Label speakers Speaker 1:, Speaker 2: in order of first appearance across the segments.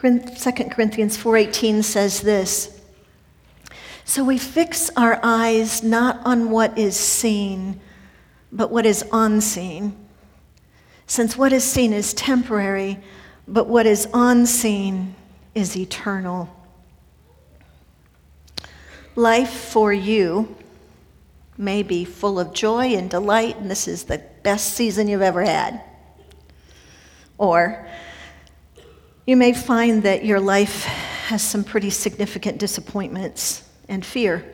Speaker 1: 2 Corinthians 4:18 says this. So we fix our eyes not on what is seen, but what is unseen. Since what is seen is temporary, but what is unseen is eternal. Life for you may be full of joy and delight, and this is the best season you've ever had. Or you may find that your life has some pretty significant disappointments and fear.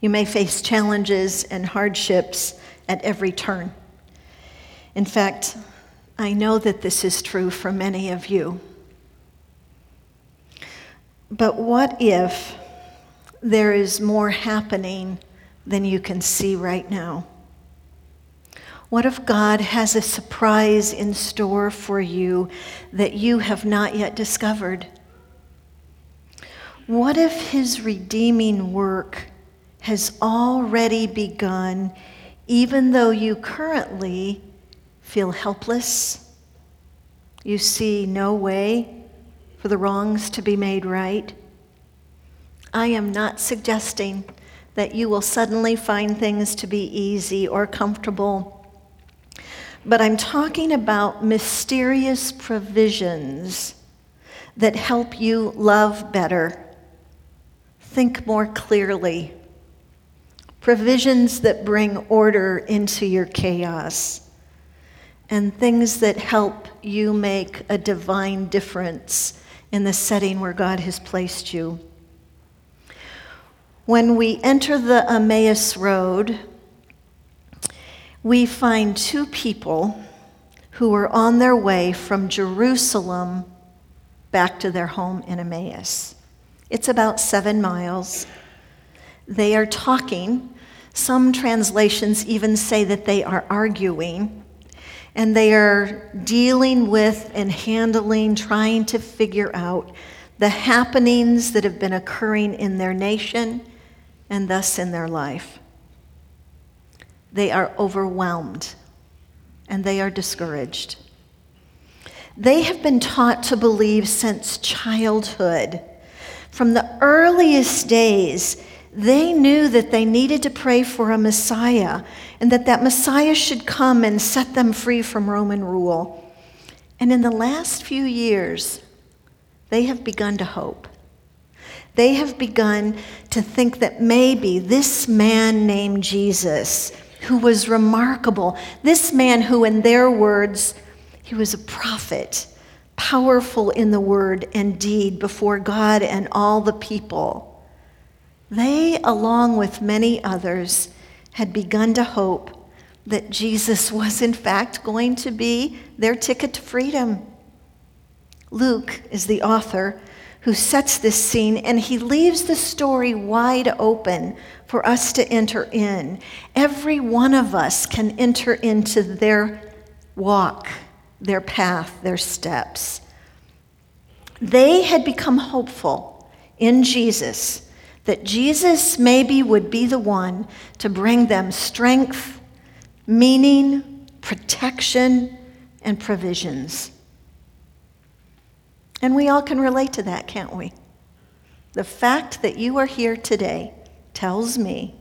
Speaker 1: You may face challenges and hardships at every turn. In fact, I know that this is true for many of you. But what if there is more happening than you can see right now? What if God has a surprise in store for you that you have not yet discovered? What if His redeeming work has already begun, even though you currently feel helpless? You see no way for the wrongs to be made right? I am not suggesting that you will suddenly find things to be easy or comfortable but I'm talking about mysterious provisions that help you love better, think more clearly, provisions that bring order into your chaos, and things that help you make a divine difference in the setting where God has placed you. When we enter the Emmaus Road, we find two people who were on their way from Jerusalem back to their home in Emmaus. It's about seven miles. They are talking. Some translations even say that they are arguing. And they are dealing with and handling, trying to figure out the happenings that have been occurring in their nation and thus in their life they are overwhelmed and they are discouraged. They have been taught to believe since childhood. From the earliest days, they knew that they needed to pray for a Messiah and that that Messiah should come and set them free from Roman rule. And in the last few years, they have begun to hope. They have begun to think that maybe this man named Jesus who was remarkable. This man, who, in their words, he was a prophet, powerful in the word and deed before God and all the people. They, along with many others, had begun to hope that Jesus was, in fact, going to be their ticket to freedom. Luke is the author who sets this scene, and he leaves the story wide open for us to enter in. Every one of us can enter into their walk, their path, their steps. They had become hopeful in Jesus that Jesus maybe would be the one to bring them strength, meaning, protection, and provisions. And we all can relate to that, can't we? The fact that you are here today tells me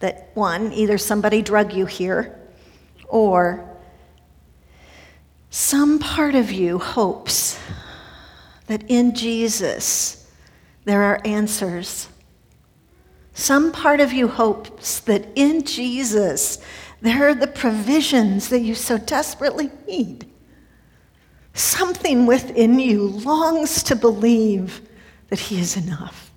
Speaker 1: that one, either somebody drug you here, or some part of you hopes that in Jesus there are answers. Some part of you hopes that in Jesus there are the provisions that you so desperately need. Something within you longs to believe that He is enough.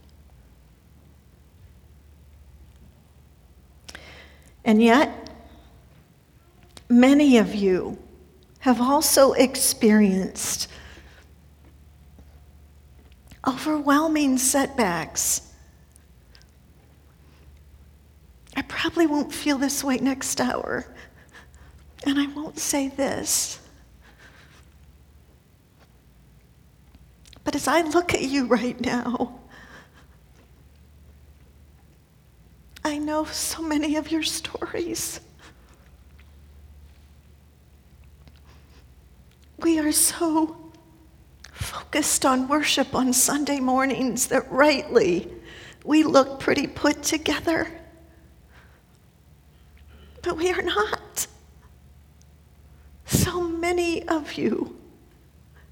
Speaker 1: And yet, many of you have also experienced overwhelming setbacks. I probably won't feel this way next hour, and I won't say this. But as I look at you right now, I know so many of your stories. We are so focused on worship on Sunday mornings that rightly we look pretty put together. But we are not. So many of you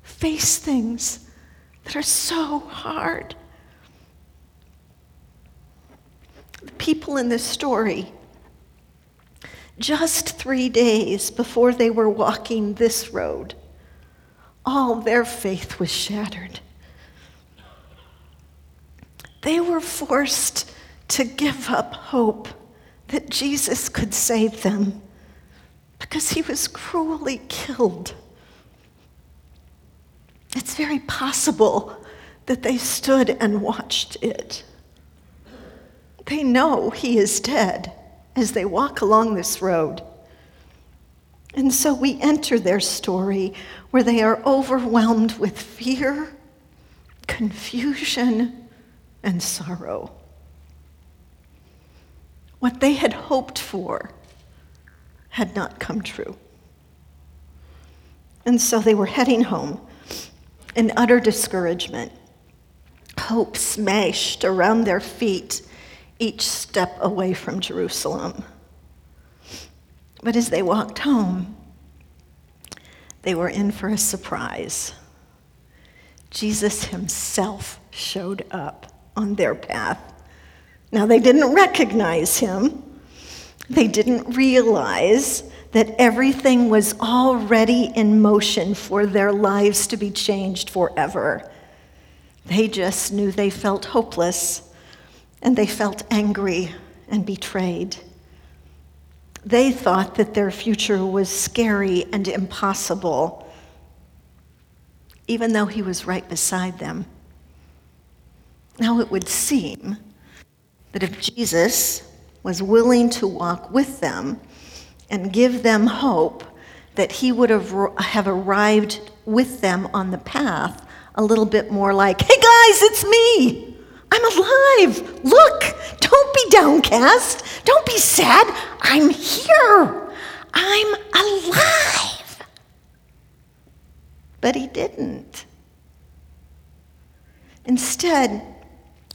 Speaker 1: face things that are so hard. The people in this story, just three days before they were walking this road, all their faith was shattered. They were forced to give up hope that Jesus could save them because he was cruelly killed. It's very possible that they stood and watched it. They know he is dead as they walk along this road. And so we enter their story where they are overwhelmed with fear, confusion, and sorrow. What they had hoped for had not come true. And so they were heading home in utter discouragement, hope smashed around their feet each step away from Jerusalem. But as they walked home, they were in for a surprise. Jesus himself showed up on their path. Now, they didn't recognize him. They didn't realize that everything was already in motion for their lives to be changed forever. They just knew they felt hopeless and they felt angry and betrayed. They thought that their future was scary and impossible, even though he was right beside them. Now it would seem that if Jesus was willing to walk with them, and give them hope that he would have, have arrived with them on the path a little bit more like, hey guys, it's me. I'm alive. Look, don't be downcast. Don't be sad. I'm here. I'm alive. But he didn't. Instead,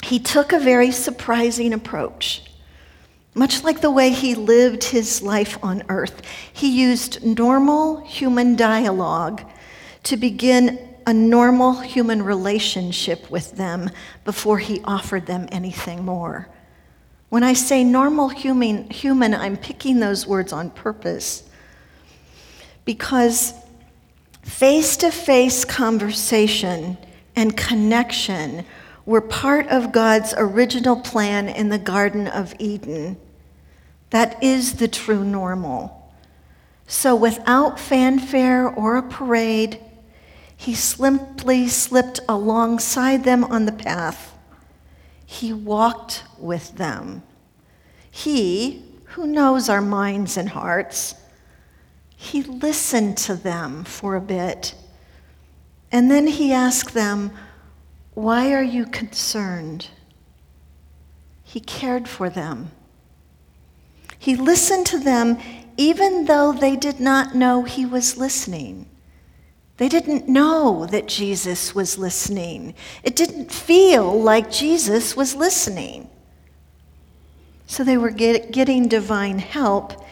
Speaker 1: he took a very surprising approach. Much like the way he lived his life on earth, he used normal human dialogue to begin a normal human relationship with them before he offered them anything more. When I say normal human, human I'm picking those words on purpose because face to face conversation and connection were part of God's original plan in the Garden of Eden. That is the true normal. So, without fanfare or a parade, he simply slipped alongside them on the path. He walked with them. He, who knows our minds and hearts, he listened to them for a bit. And then he asked them, why are you concerned? He cared for them. He listened to them even though they did not know he was listening. They didn't know that Jesus was listening. It didn't feel like Jesus was listening. So they were get, getting divine help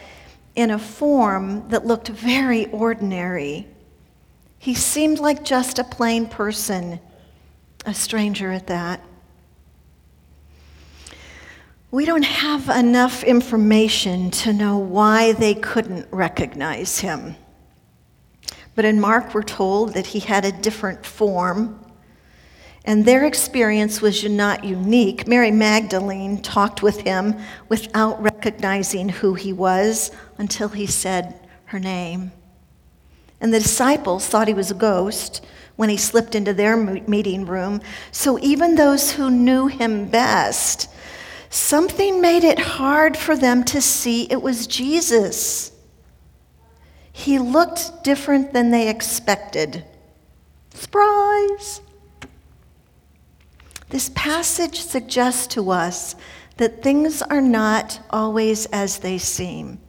Speaker 1: in a form that looked very ordinary. He seemed like just a plain person a stranger at that. We don't have enough information to know why they couldn't recognize him. But in Mark, we're told that he had a different form, and their experience was not unique. Mary Magdalene talked with him without recognizing who he was until he said her name. And the disciples thought he was a ghost when he slipped into their meeting room. So even those who knew him best, something made it hard for them to see it was Jesus. He looked different than they expected. Surprise! This passage suggests to us that things are not always as they seem.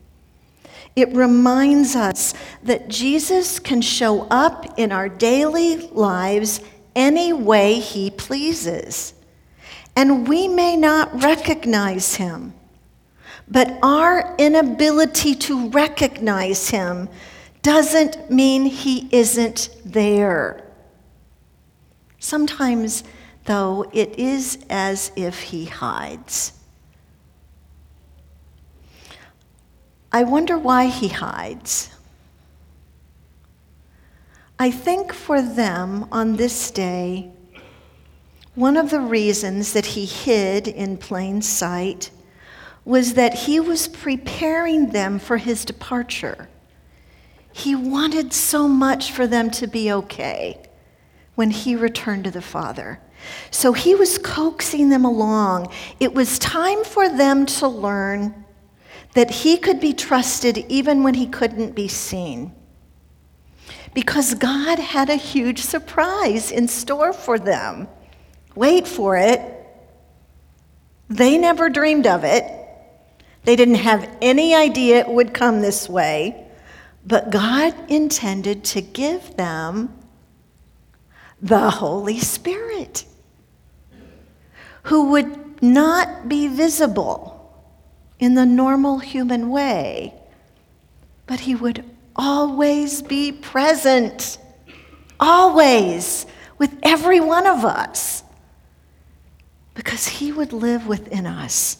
Speaker 1: It reminds us that Jesus can show up in our daily lives any way he pleases. And we may not recognize him, but our inability to recognize him doesn't mean he isn't there. Sometimes, though, it is as if he hides. I wonder why he hides. I think for them on this day, one of the reasons that he hid in plain sight was that he was preparing them for his departure. He wanted so much for them to be okay when he returned to the Father. So he was coaxing them along. It was time for them to learn that he could be trusted even when he couldn't be seen. Because God had a huge surprise in store for them. Wait for it. They never dreamed of it. They didn't have any idea it would come this way. But God intended to give them the Holy Spirit, who would not be visible in the normal human way, but he would always be present, always with every one of us, because he would live within us.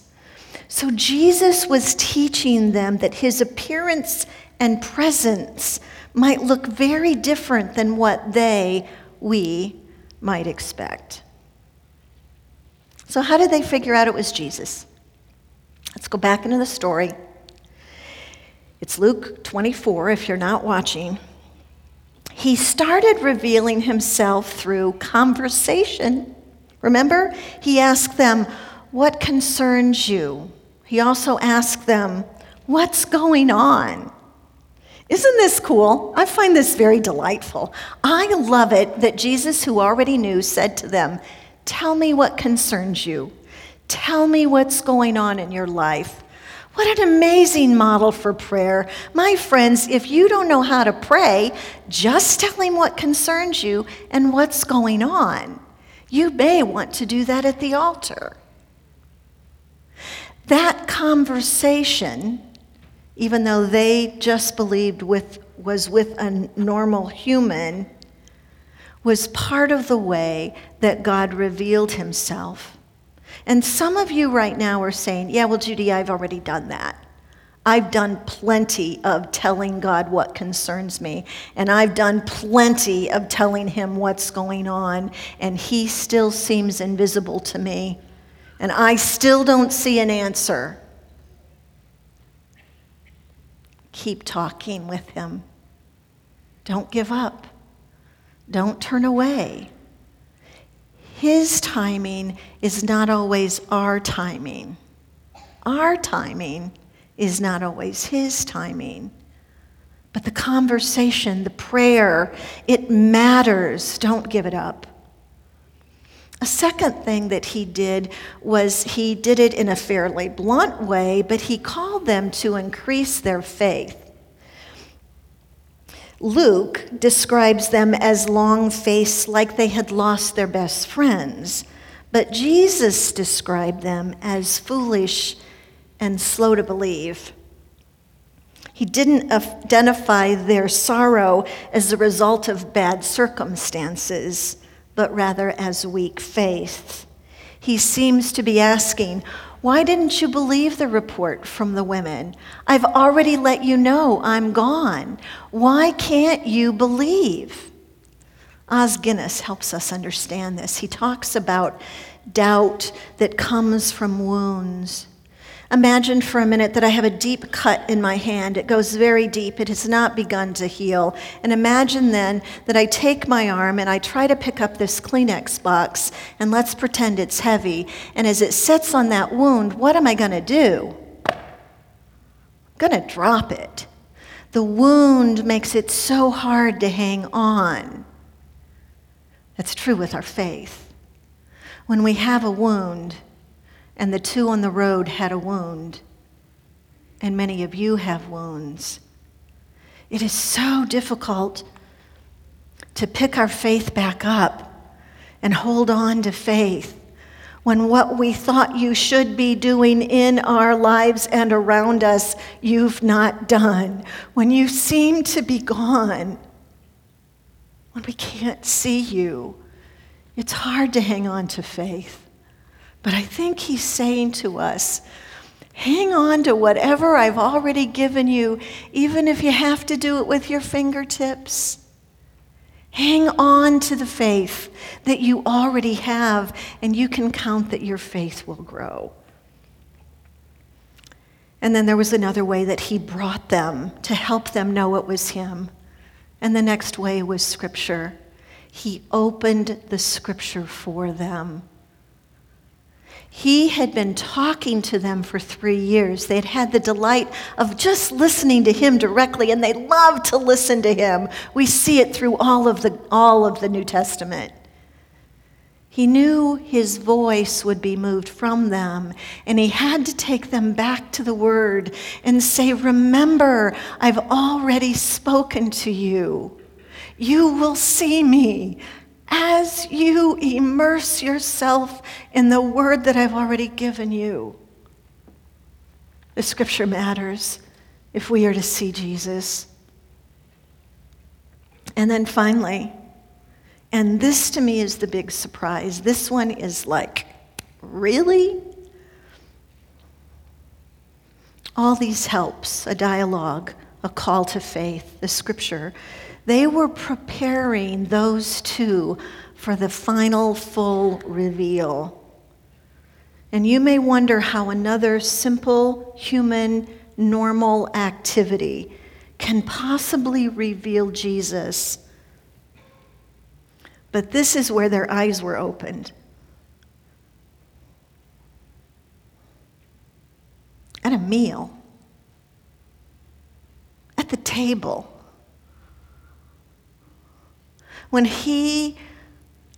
Speaker 1: So Jesus was teaching them that his appearance and presence might look very different than what they, we, might expect. So, how did they figure out it was Jesus? Let's go back into the story. It's Luke 24, if you're not watching. He started revealing himself through conversation. Remember? He asked them, What concerns you? He also asked them, What's going on? Isn't this cool? I find this very delightful. I love it that Jesus, who already knew, said to them, Tell me what concerns you. Tell me what's going on in your life. What an amazing model for prayer. My friends, if you don't know how to pray, just tell him what concerns you and what's going on. You may want to do that at the altar. That conversation even though they just believed with, was with a normal human, was part of the way that God revealed himself. And some of you right now are saying, Yeah, well, Judy, I've already done that. I've done plenty of telling God what concerns me, and I've done plenty of telling Him what's going on, and He still seems invisible to me, and I still don't see an answer. Keep talking with him. Don't give up. Don't turn away. His timing is not always our timing. Our timing is not always his timing. But the conversation, the prayer, it matters. Don't give it up. A second thing that he did was he did it in a fairly blunt way, but he called them to increase their faith. Luke describes them as long faced, like they had lost their best friends, but Jesus described them as foolish and slow to believe. He didn't identify their sorrow as a result of bad circumstances but rather as weak faith. He seems to be asking, Why didn't you believe the report from the women? I've already let you know I'm gone. Why can't you believe? Os Guinness helps us understand this. He talks about doubt that comes from wounds. Imagine for a minute that I have a deep cut in my hand. It goes very deep. It has not begun to heal. And imagine then that I take my arm and I try to pick up this Kleenex box, and let's pretend it's heavy. And as it sits on that wound, what am I going to do? I'm going to drop it. The wound makes it so hard to hang on. That's true with our faith. When we have a wound, and the two on the road had a wound, and many of you have wounds. It is so difficult to pick our faith back up and hold on to faith when what we thought you should be doing in our lives and around us, you've not done. When you seem to be gone, when we can't see you, it's hard to hang on to faith. But I think he's saying to us, hang on to whatever I've already given you, even if you have to do it with your fingertips. Hang on to the faith that you already have, and you can count that your faith will grow. And then there was another way that he brought them to help them know it was him. And the next way was Scripture. He opened the Scripture for them. He had been talking to them for three years. They'd had the delight of just listening to him directly, and they loved to listen to him. We see it through all of the, all of the New Testament. He knew his voice would be moved from them, and he had to take them back to the Word and say, Remember, I've already spoken to you. You will see me as you immerse yourself in the word that I've already given you. The scripture matters if we are to see Jesus. And then finally, and this to me is the big surprise. This one is like, really? All these helps, a dialogue, a call to faith, the scripture, they were preparing those two for the final full reveal. And you may wonder how another simple, human, normal activity can possibly reveal Jesus. But this is where their eyes were opened. At a meal, at the table when he,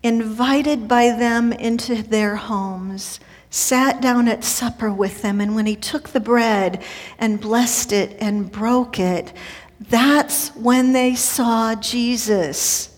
Speaker 1: invited by them into their homes, sat down at supper with them, and when he took the bread and blessed it and broke it, that's when they saw Jesus.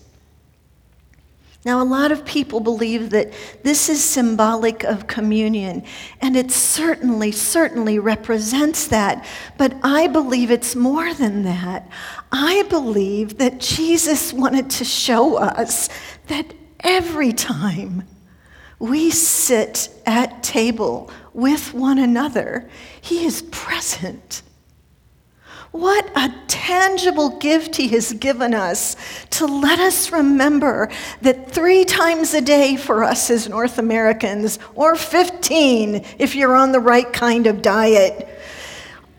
Speaker 1: Now, a lot of people believe that this is symbolic of communion, and it certainly, certainly represents that. But I believe it's more than that. I believe that Jesus wanted to show us that every time we sit at table with one another, He is present. What a tangible gift He has given us to let us remember that three times a day for us as North Americans, or 15 if you're on the right kind of diet,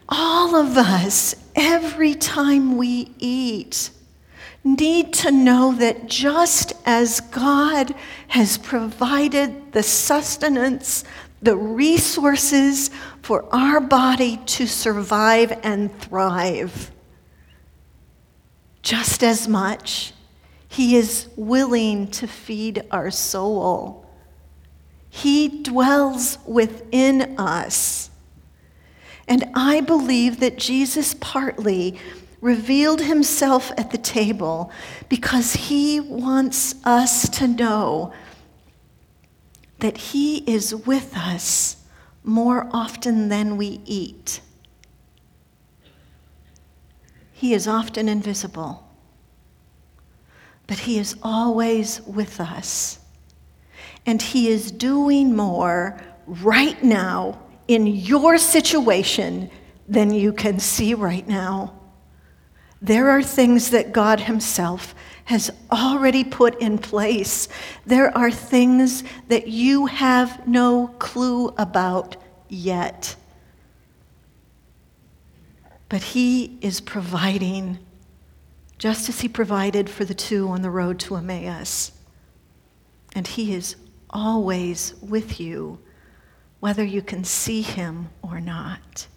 Speaker 1: all of us, every time we eat, need to know that just as God has provided the sustenance, the resources for our body to survive and thrive. Just as much, He is willing to feed our soul. He dwells within us. And I believe that Jesus partly revealed himself at the table because he wants us to know that He is with us more often than we eat. He is often invisible, but He is always with us. And He is doing more right now in your situation than you can see right now. There are things that God Himself has already put in place. There are things that you have no clue about yet. But He is providing, just as He provided for the two on the road to Emmaus. And He is always with you, whether you can see Him or not.